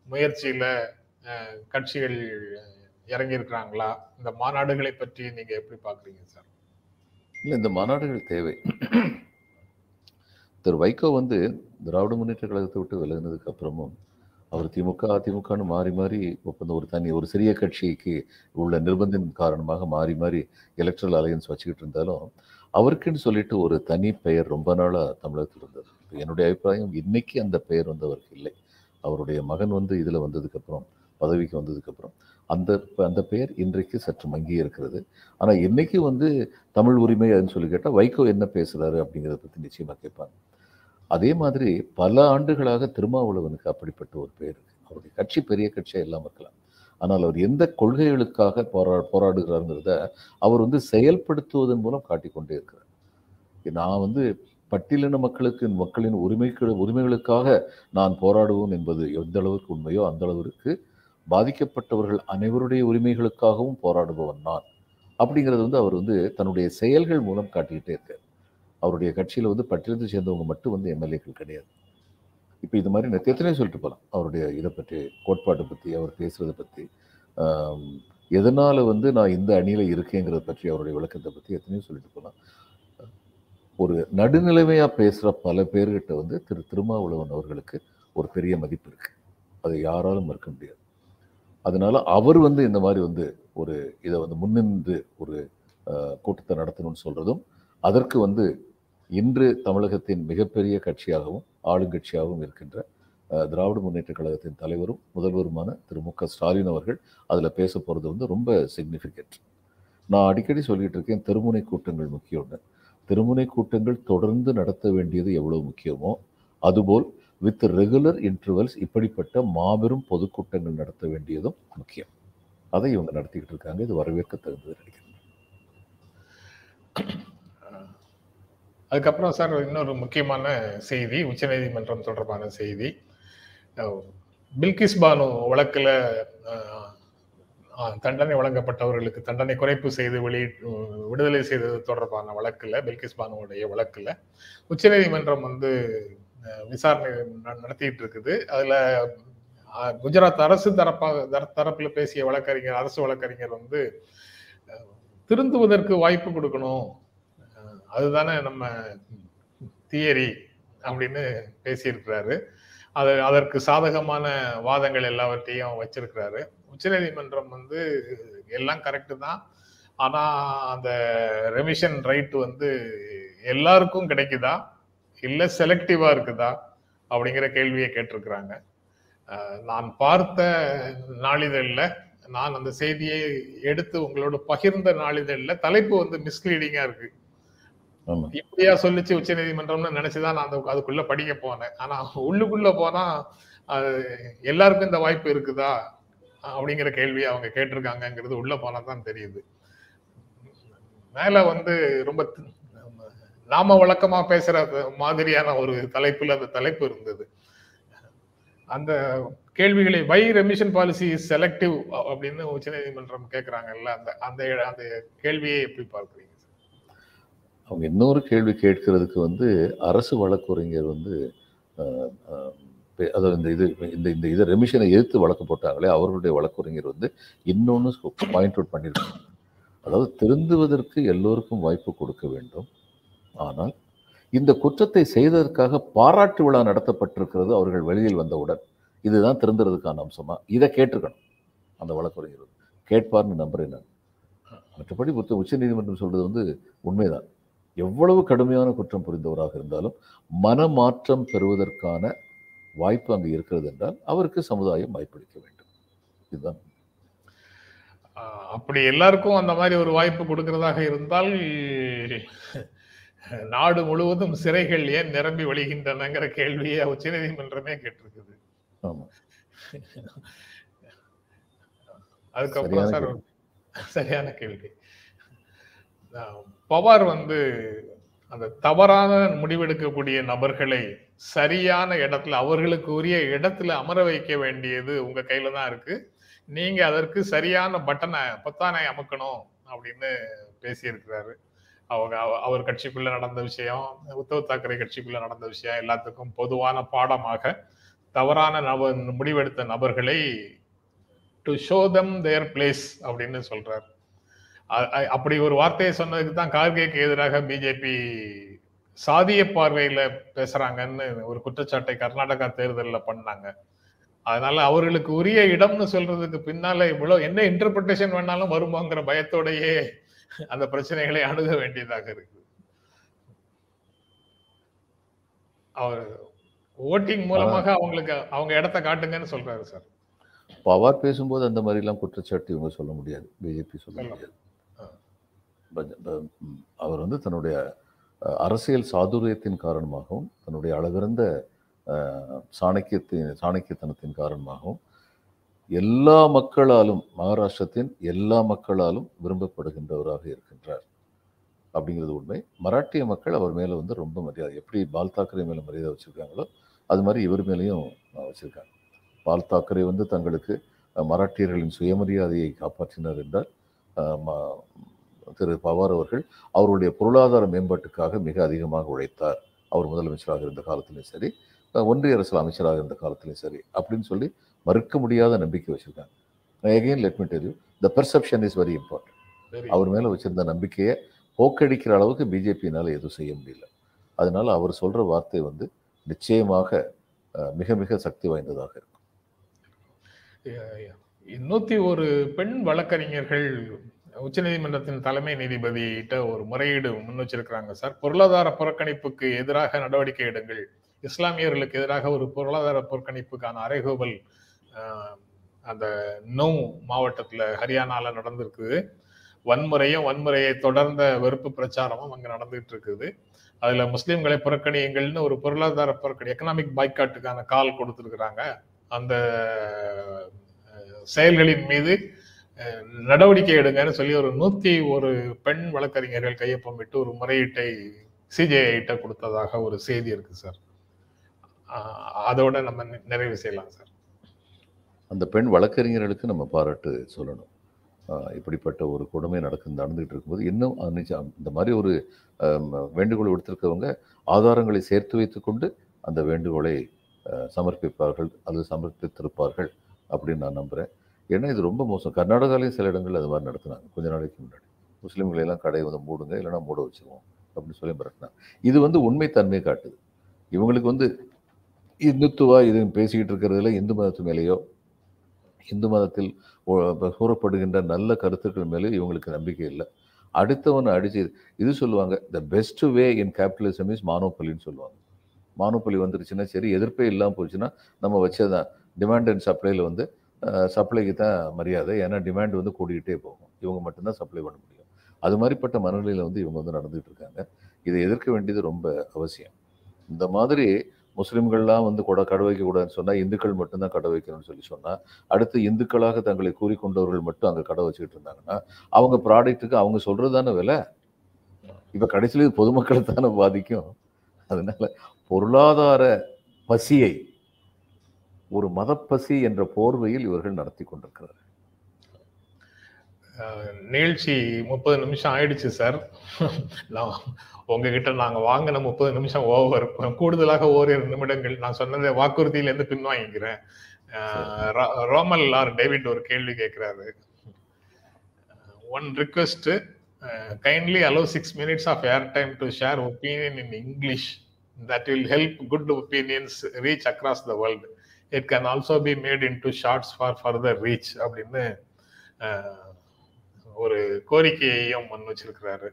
முயற்சியில கட்சிகள் இறங்கி இருக்கிறாங்களா இந்த மாநாடுகளை பற்றி நீங்க எப்படி பாக்குறீங்க சார்? இல்லை இந்த மாநாடுகள் தேவை. திரு வைகோ வந்து திராவிட முன்னேற்ற கழகத்தை விட்டு விலகினதுக்கு அப்புறமும் அவர் திமுக அதிமுகன்னு மாறி மாறி ஒப்பந்தம் ஒரு தனி ஒரு சிறிய கட்சிக்கு உள்ள நிர்பந்தின் காரணமாக மாறி மாறி எலக்ட்ரல் அலையன்ஸ் வச்சுக்கிட்டு இருந்தாலும் அவருக்குன்னு சொல்லிட்டு ஒரு தனி பெயர் ரொம்ப நாளாக தமிழகத்தில் இருந்தது. என்னுடைய அபிப்பிராயம் இன்னைக்கு அந்த பெயர் வந்து அவருக்கு இல்லை. அவருடைய மகன் வந்து இதில் வந்ததுக்கப்புறம் பதவிக்கு வந்ததுக்கப்புறம் அந்த அந்த பெயர் இன்றைக்கு சற்று மங்கி இருக்கிறது. ஆனால் இன்னைக்கு வந்து தமிழ் உரிமை அதுன்னு சொல்லி கேட்டால் வைகோ என்ன பேசுகிறாரு அப்படிங்கிறத பற்றி நிச்சயமாக கேட்பாங்க. அதே மாதிரி பல ஆண்டுகளாக திருமாவளவனுக்கு அப்படிப்பட்ட ஒரு பேர் அவருடைய கட்சி பெரிய கட்சியாக இல்லாமல் இருக்கலாம். ஆனால் அவர் எந்த கொள்கைகளுக்காக போரா போராடுகிறாருங்கிறத அவர் வந்து செயல்படுத்துவதன் மூலம் காட்டிக்கொண்டே இருக்கிறார். நான் வந்து பட்டியலின மக்களுக்கு மக்களின் உரிமைகள் உரிமைகளுக்காக நான் போராடுவோம் என்பது எந்த அளவுக்கு உண்மையோ அந்த அளவிற்கு பாதிக்கப்பட்டவர்கள் அனைவருடைய உரிமைகளுக்காகவும் போராடுபவன் நான். அப்படிங்கிறது வந்து அவர் வந்து தன்னுடைய செயல்கள் மூலம் காட்டிக்கிட்டே இருக்கார். அவருடைய கட்சியில் வந்து பட்டியலத்தை சேர்ந்தவங்க மட்டும் வந்து எம்எல்ஏக்கள் கிடையாது. இப்போ இது மாதிரி நிறைய எத்தனையோ சொல்லிட்டு போகலாம் அவருடைய இதை பற்றி கோட்பாட்டை பற்றி அவர் பேசுகிறத பற்றி எதனால் வந்து நான் இந்த அணியில் இருக்கேங்கிறத பற்றி அவருடைய விளக்கத்தை பற்றி எத்தனையோ சொல்லிட்டு போகலாம் ஒரு நடுநிலைமையாக பேசுகிற பல பேர்கிட்ட வந்து திரு திருமாவளவன் அவர்களுக்கு ஒரு பெரிய மதிப்பு இருக்குது அதை யாராலும் மறுக்க முடியாது. அதனால் அவர் வந்து இந்த மாதிரி வந்து ஒரு இதை வந்து முன்னின்று ஒரு கூட்டத்தை நடத்தணும்னு சொல்கிறதும் அதற்கு வந்து இன்று தமிழகத்தின் மிகப்பெரிய கட்சியாகவும் ஆளுங்கட்சியாகவும் இருக்கின்ற திராவிட முன்னேற்ற கழகத்தின் தலைவரும் முதல்வருமான திரு மு க ஸ்டாலின் அவர்கள் அதில் பேச போகிறது வந்து ரொம்ப சிக்னிஃபிகண்ட் நான் அடிக்கடி சொல்லிட்டு இருக்கேன் திருமுனை கூட்டங்கள் முக்கியம்னு திருமுனை கூட்டங்கள் தொடர்ந்து நடத்த வேண்டியது எவ்வளவு முக்கியமோ அதுபோல் வித் ரெகுலர் இன்டர்வல்ஸ் இப்படிப்பட்ட மாபெரும் பொதுக்கூட்டங்கள் நடத்த வேண்டியதும் முக்கியம். அதை இவங்க நடத்திக்கிட்டு இருக்காங்க இது வரவேற்க தகுந்தது நினைக்கிறேன். அதுக்கப்புறம் சார் இன்னொரு முக்கியமான செய்தி உச்சநீதிமன்றம் தொடர்பான செய்தி. பில்கிஸ் பானு வழக்கில் தண்டனை வழங்கப்பட்டவர்களுக்கு தண்டனை குறைப்பு செய்து வெளி விடுதலை செய்தது தொடர்பான வழக்கில் பில்கிஸ் பானுவுடைய வழக்கில் உச்சநீதிமன்றம் வந்து விசாரணை ந- நடத்திட்டு இருக்குது அதில் குஜராத் அரசு தரப்பாக தர- தரப்பில் பேசிய வழக்கறிஞர் அரசு வழக்கறிஞர் வந்து திருந்துவதற்கு வாய்ப்பு கொடுக்கணும். அதுதானே நம்ம தியரி அப்படின்னு பேசியிருக்கிறாரு. அது அதற்கு சாதகமான வாதங்கள் எல்லாவற்றையும் வச்சிருக்கிறாரு. உச்சநீதிமன்றம் வந்து எல்லாம் கரெக்டு தான். ஆனால் அந்த ரெமிஷன் ரைட் வந்து எல்லாருக்கும் கிடைக்குதா? இல்லை செலக்டிவாக இருக்குதா? அப்படிங்கிற கேள்வியை கேட்டிருக்கிறாங்க. நான் பார்த்த நாளிதழில் நான் அந்த செய்தியை எடுத்து உங்களோட பகிர்ந்த நாளிதழில் தலைப்பு வந்து மிஸ்லீடிங்காக இருக்குது இப்படியா சொல்லிச்சு உச்ச நீதிமன்றம்னு நினைச்சுதான் நான் அந்த அதுக்குள்ள படிக்க போனேன். ஆனா உள்ளுக்குள்ள போனா அது எல்லாருக்கும் இந்த வாய்ப்பு இருக்குதா? அப்படிங்கிற கேள்வியை அவங்க கேட்டிருக்காங்கங்கிறது உள்ள போனா தான் தெரியுது. மேல வந்து ரொம்ப நாம வழக்கமா பேசுற மாதிரியான ஒரு தலைப்புல அந்த தலைப்பு இருந்தது. அந்த கேள்விகளை வை ரெமிஷன் பாலிசி செலக்டிவ் அப்படின்னு உச்சநீதிமன்றம் கேட்கறாங்கல்ல அந்த அந்த அந்த கேள்வியை எப்படி பார்க்குறீங்க? அவங்க இன்னொரு கேள்வி கேட்கறதுக்கு வந்து அரசு வழக்குரைஞர் வந்து அதாவது இந்த இது இந்த இந்த இதை ரெமிஷனை எதிர்த்து வழக்கு போட்டாங்களே அவர்களுடைய வழக்குரைஞர் வந்து இன்னொன்று பாயிண்ட் அவுட் பண்ணியிருக்காங்க அதாவது திருந்துவதற்கு எல்லோருக்கும் வாய்ப்பு கொடுக்க வேண்டும். ஆனால் இந்த குற்றத்தை செய்ததற்காக பாராட்டு விழா நடத்தப்பட்டிருக்கிறது அவர்கள் வெளியில் வந்தவுடன். இதுதான் திருந்துறதுக்கான அம்சமா? இதை கேட்டிருக்கணும் அந்த வழக்குரைஞர் கேட்பார்னு நம்புறேன் நான். மற்றபடி உச்ச உச்சநீதிமன்றம் சொல்றது வந்து உண்மைதான். எவ்வளவு கடுமையான குற்றம் புரிந்தவராக இருந்தாலும் மனமாற்றம் பெறுவதற்கான வாய்ப்பு அங்கு இருக்கிறது என்றால் அவருக்கு சமுதாயம் வாய்ப்பளிக்க வேண்டும். இதுதான். அப்படி எல்லாருக்கும் அந்த மாதிரி ஒரு வாய்ப்பு கொடுக்கறதாக இருந்தால் நாடு முழுவதும் சிறைகள் ஏன் நிரம்பி வழிகின்றனங்கிற கேள்வியை உச்சநீதிமன்றமே கேட்டிருக்குது. ஆமா. அதுக்கப்புறம் சார் சரியான கேள்வி. பவர் வந்து அந்த தவறான முடிவெடுக்கக்கூடிய நபர்களை சரியான இடத்துல அவர்களுக்கு உரிய இடத்துல அமர வைக்க வேண்டியது உங்க கையில தான் இருக்கு. நீங்க அதற்கு சரியான பட்டனை பொத்தானை அமுக்கணும் அப்படின்னு பேசியிருக்கிறாரு. அவங்க அவ- அவர் கட்சிக்குள்ள நடந்த விஷயம் உத்தவ் தாக்கரே கட்சிக்குள்ள நடந்த விஷயம் எல்லாத்துக்கும் பொதுவான பாடமாக தவறான நப முடிவெடுத்த நபர்களை to show them their place அப்படின்னு சொல்றாரு. அப்படி ஒரு வார்த்தையை சொன்னதுக்கு தான் கார்கேக்கு எதிராக பிஜேபி சாதிய பார்வையில பேசுறாங்கன்னு ஒரு குற்றச்சாட்டை கர்நாடகா தேர்தல்ல பண்ணாங்க. அதனால அவர்களுக்கு உரிய இடம்னு சொல்றதுக்கு பின்னால இவ்வளவு என்ன இன்டர்பிரிட்டேஷன் வேணாலும் வருமோங்கிற பயத்தோடயே அந்த பிரச்சனைகளை அணுக வேண்டியதாக இருக்கு. அவர் ஓட்டிங் மூலமாக அவங்களுக்கு அவங்க இடத்த காட்டுங்கன்னு சொல்றாரு சார். பவார் பேசும்போது அந்த மாதிரிலாம் குற்றச்சாட்டு இவங்க சொல்ல முடியாது. பிஜேபி சொல்ல. முடியாது. அவர் வந்து தன்னுடைய அரசியல் சாதுரியத்தின் காரணமாகவும் தன்னுடைய அளவிறந்த சாணக்கியத்தின் சாணக்கியத்தனத்தின் காரணமாகவும் எல்லா மக்களாலும் மகாராஷ்டிரத்தின் எல்லா மக்களாலும் விரும்பப்படுகின்றவராக இருக்கின்றார். அப்படிங்கிறது உண்மை. மராட்டிய மக்கள் அவர் மேலே வந்து ரொம்ப மரியாதை எப்படி பால் தாக்கரே மேலே மரியாதை வச்சுருக்காங்களோ அது மாதிரி இவர் மேலேயும் வச்சுருக்காங்க. பால் தாக்கரே வந்து தங்களுக்கு மராட்டியர்களின் சுயமரியாதையை காப்பாற்றினார் என்றால் திரு பவார் அவர்கள் அவருடைய பொருளாதார மேம்பாட்டுக்காக மிக அதிகமாக உழைத்தார். அவர் முதலமைச்சராக இருந்த காலத்திலும் சரி ஒன்றிய அரசில் அமைச்சராக இருந்த காலத்திலும் சரி அப்படின்னு சொல்லி மறுக்க முடியாத நம்பிக்கை வச்சிருக்காங்க. Again let me tell you the perception is very important அவர் மேலே வச்சிருந்த நம்பிக்கையை போக்கடிக்கிற அளவுக்கு பிஜேபியினால் எதுவும் செய்ய முடியல. அதனால அவர் சொல்ற வார்த்தை வந்து நிச்சயமாக மிக மிக சக்தி வாய்ந்ததாக இருக்கும். நூத்தி ஒரு பெண் வழக்கறிஞர்கள் உச்சநீதிமன்றத்தின் தலைமை நீதிபதியிட்ட ஒரு முறையீடு முன் வச்சிருக்கிறாங்க சார். பொருளாதார புறக்கணிப்புக்கு எதிராக நடவடிக்கை எடுங்கள். இஸ்லாமியர்களுக்கு எதிராக ஒரு பொருளாதார புறக்கணிப்புக்கான அறைகோவல் அந்த நோ மாவட்டத்தில் ஹரியானாவில் நடந்திருக்குது. வன்முறையும் வன்முறையை தொடர்ந்த வெறுப்பு பிரச்சாரமும் அங்கே நடந்துகிட்டு இருக்குது அதில் முஸ்லீம்களை புறக்கணியுங்கள்னு ஒரு பொருளாதார புறக்கணி எக்கனாமிக் பாய்காட்டுக்கான கால் கொடுத்துருக்குறாங்க. அந்த செயல்களின் மீது நடவடிக்கை எடுங்கன்னு சொல்லி ஒரு நூத்தி ஒரு பெண் வழக்கறிஞர்கள் கையொப்பமிட்டு ஒரு முறையீட்டை சிஜேஐட்ட கொடுத்ததாக ஒரு செய்தி இருக்கு சார். அதோட நம்ம நிறைவு செய்யலாம் சார். அந்த பெண் வழக்கறிஞர்களுக்கு நம்ம பாராட்டு சொல்லணும். இப்படிப்பட்ட ஒரு கொடுமை நடக்கு நடந்துகிட்டு இருக்கும்போது இன்னும் இந்த மாதிரி ஒரு வேண்டுகோள் விடுத்திருக்கவங்க ஆதாரங்களை சேர்த்து வைத்துக்கொண்டு அந்த வேண்டுகோளை சமர்ப்பிப்பார்கள் அல்லது சமர்ப்பித்திருப்பார்கள் அப்படின்னு நான் நம்புகிறேன் ஏன்னா இது ரொம்ப மோசம். கர்நாடகாலையும் சில இடங்களில் அது மாதிரி நடத்துனாங்க. கொஞ்ச நாளைக்கு முன்னாடி. முஸ்லீம்களை எல்லாம் கடையை வந்து மூடுங்க இல்லைன்னா மூட வச்சுருவோம் அப்படின்னு சொல்லி மிரட்டினாங்க. இது வந்து உண்மைத்தன்மையை காட்டுது. இவங்களுக்கு வந்து இந்துத்துவா இது பேசிக்கிட்டு இருக்கிறதுல இந்து மதத்து மேலேயோ இந்து மதத்தில் கூறப்படுகின்ற நல்ல கருத்துக்கள் மேலே இவங்களுக்கு நம்பிக்கை இல்லை. அடுத்தவனை அடிச்சு இது சொல்லுவாங்க the best way in capitalism is மானோபலின்னு சொல்லுவாங்க. மானோபலி வந்துருச்சுன்னா சரி எதிர்ப்பே இல்லாமல் போச்சுன்னா நம்ம வச்சதான் டிமாண்ட் அண்ட் சப்ளைல வந்து சப்ளைக்கு தான் மரியாதை. ஏன்னா டிமாண்ட் வந்து கூடிக்கிட்டே போகும். இவங்க மட்டும்தான் சப்ளை பண்ண முடியும். அது மாதிரிப்பட்ட மனநிலையில் வந்து இவங்க வந்து நடந்துகிட்டு இருக்காங்க. இதை எதிர்க்க வேண்டியது ரொம்ப அவசியம். இந்த மாதிரி முஸ்லீம்கள்லாம் வந்து கூட கடை வைக்கக்கூடாதுன்னு சொன்னால் இந்துக்கள் மட்டும்தான் கடை வைக்கணும்னு சொல்லி சொன்னால் அடுத்து இந்துக்களாக தங்களை கூறிக்கொண்டவர்கள் மட்டும் அங்கே கடை வச்சுக்கிட்டு இருந்தாங்கன்னா அவங்க ப்ராடக்ட்டுக்கு அவங்க சொல்கிறது தானே விலை? இப்போ கடைசியில் பொதுமக்களை தானே பாதிக்கும். அதனால் பொருளாதார பசியை ஒரு மதப்பசி என்ற போர்வையில் இவர்கள் நடத்தி கொண்டிருக்கிறார்கள். நிகழ்ச்சி முப்பது நிமிஷம் ஆயிடுச்சு சார். உங்ககிட்ட நாங்க வாங்கின முப்பது நிமிஷம் ஓவர். கூடுதலாக ஓரிரு நிமிடங்கள் நான் சொன்னதை வாக்குறுதியிலேருந்து பின்வாங்கிக்கிறேன். ரோமல் ஆர் டேவிட் ஒரு கேள்வி கேட்கிறாரு. One request kindly allow six minutes of air time to share opinion in English that will help good opinions reach across the world it can also be made into shorts for further reach அப்படின்னு ஒரு கோரிக்கையையும் முன் வச்சிருக்கிறாரு.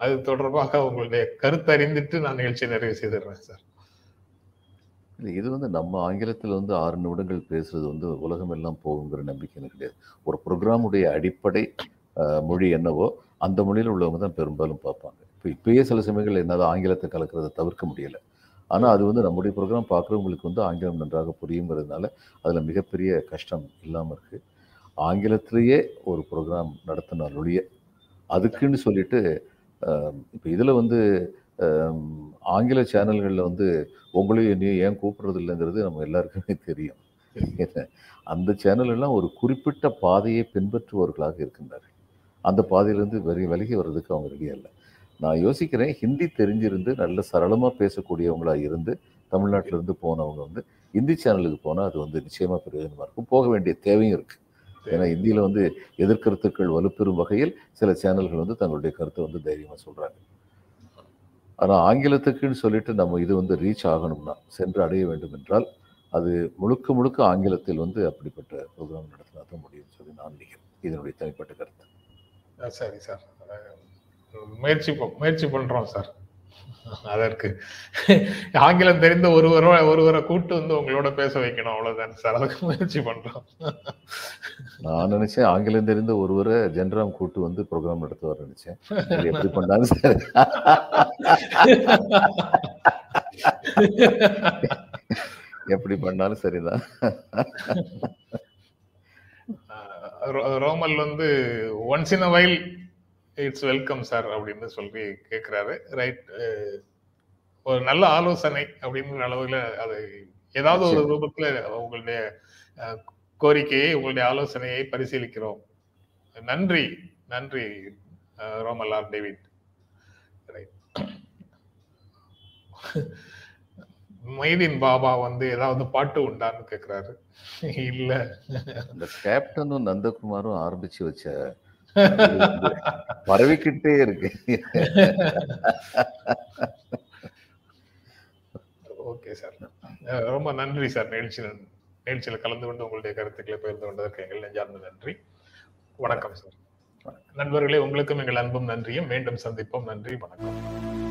அது தொடர்பாக உங்களுடைய கருத்தறிந்துட்டு நான் நிகழ்ச்சி நிறைவு செய்திடுறேன் சார். இது வந்து நம்ம ஆங்கிலத்தில் வந்து ஆறு நிமிடங்கள் பேசுறது வந்து உலகம் எல்லாம் போகுங்கிற நம்பிக்கை எனக்கு கிடையாது. ஒரு ப்ரோக்ராமுடைய அடிப்படை மொழி என்னவோ அந்த மொழியில் உள்ளவங்க தான் பெரும்பாலும் பார்ப்பாங்க. இப்போ இப்பயே சில சமயங்கள் என்னதான் ஆங்கிலத்தை கலக்கிறத தவிர்க்க முடியலை. ஆனால் அது வந்து நம்முடைய ப்ரோக்ராம் பார்க்குறவங்களுக்கு வந்து ஆங்கிலம் நன்றாக புரியுங்கிறதுனால அதில் மிகப்பெரிய கஷ்டம் இல்லாமல் இருக்குது ஆங்கிலத்திலேயே ஒரு ப்ரோக்ராம் நடத்தினால் ஒழிய அதுக்குன்னு சொல்லிட்டு இப்போ இதில் வந்து ஆங்கில சேனல்களில் வந்து உங்களையும் என்னையும் ஏன் கூப்பிடுறது இல்லைங்கிறது நம்ம எல்லாருக்குமே தெரியும். அந்த சேனல் எல்லாம் ஒரு குறிப்பிட்ட பாதையை பின்பற்றுபவர்களாக இருக்கின்றார்கள். அந்த பாதையிலேருந்து வெறி விலகி வர்றதுக்கு அவங்க ரெடியாக இல்லை. நான் யோசிக்கிறேன் ஹிந்தி தெரிஞ்சிருந்து நல்ல சரளமாக பேசக்கூடியவங்களா இருந்து தமிழ்நாட்டுல இருந்து போனவங்க வந்து ஹிந்தி சேனலுக்கு போனால் அது வந்து நிச்சயமாக பிரயோஜனமாக இருக்கும். போக வேண்டிய தேவையும் இருக்குது ஏன்னா இந்தியில் வந்து எதிர்கருத்துக்கள் வலுப்பெறும் வகையில் சில சேனல்கள் வந்து தங்களுடைய கருத்தை வந்து தைரியமாக சொல்கிறாங்க ஆனால் ஆங்கிலத்துக்குன்னு சொல்லிட்டு நம்ம இது வந்து ரீச் ஆகணும்னா சென்று அடைய வேண்டும் என்றால் அது முழுக்க முழுக்க ஆங்கிலத்தில் வந்து அப்படிப்பட்ட ப்ரோக்ராம் நடத்தினா தான் முடியும்னு சொல்லி நான் நினைக்கிறேன். இதனுடைய தனிப்பட்ட கருத்து. சரி சார். முயற்சி முயற்சி பண்றோம் சார். அதற்கு ஆங்கிலம் தெரிந்த ஒருவரோ ஒருவரை கூட்டு வந்து உங்களோட பேச வைக்கணும் அவ்வளவுதான் சார். அதுக்கு முயற்சி பண்றோம். நான் நினைச்சேன் ஆங்கிலம் தெரிந்த ஒருவரை ஜென்ராம் கூட்டு வந்து ப்ரோக்ராம் நடத்துவார் நினைச்சேன். எப்படி பண்ணாலும் சரி. எப்படி பண்ணாலும் சரிதான். ரோமல் வந்து once in a while it's welcome sir அப்படின்னு சொல்லி கேட்கிறாரு ரைட் ஒரு நல்ல ஆலோசனை அப்படிங்கிற அளவுல அது ஏதாவது ஒரு ரூபத்துல உங்களுடைய கோரிக்கையை உங்களுடைய ஆலோசனையை பரிசீலிக்கிறோம். நன்றி நன்றி அஹ், ரோமல் ஆர் டேவிட். மைதீன் பாபா வந்து ஏதாவது பாட்டு உண்டான்னு கேக்குறாரு. இல்ல. அந்த கேப்டனும் நந்தகுமாரும் ஆரம்பிச்சு வச்ச பரவிக்கிட்டே இருக்கு. Okay sir. ரொம்ப நன்றி சார். நிகழ்ச்சியில் நிகழ்ச்சியில் கலந்து கொண்டு உங்களுடைய கருத்துக்களை பகிர்ந்து கொண்டதற்கு எங்கள் நெஞ்சார்ந்த நன்றி. வணக்கம் சார். நண்பர்களே உங்களுக்கும் எங்கள் அன்பும் நன்றியும். மீண்டும் சந்திப்போம். நன்றி வணக்கம்.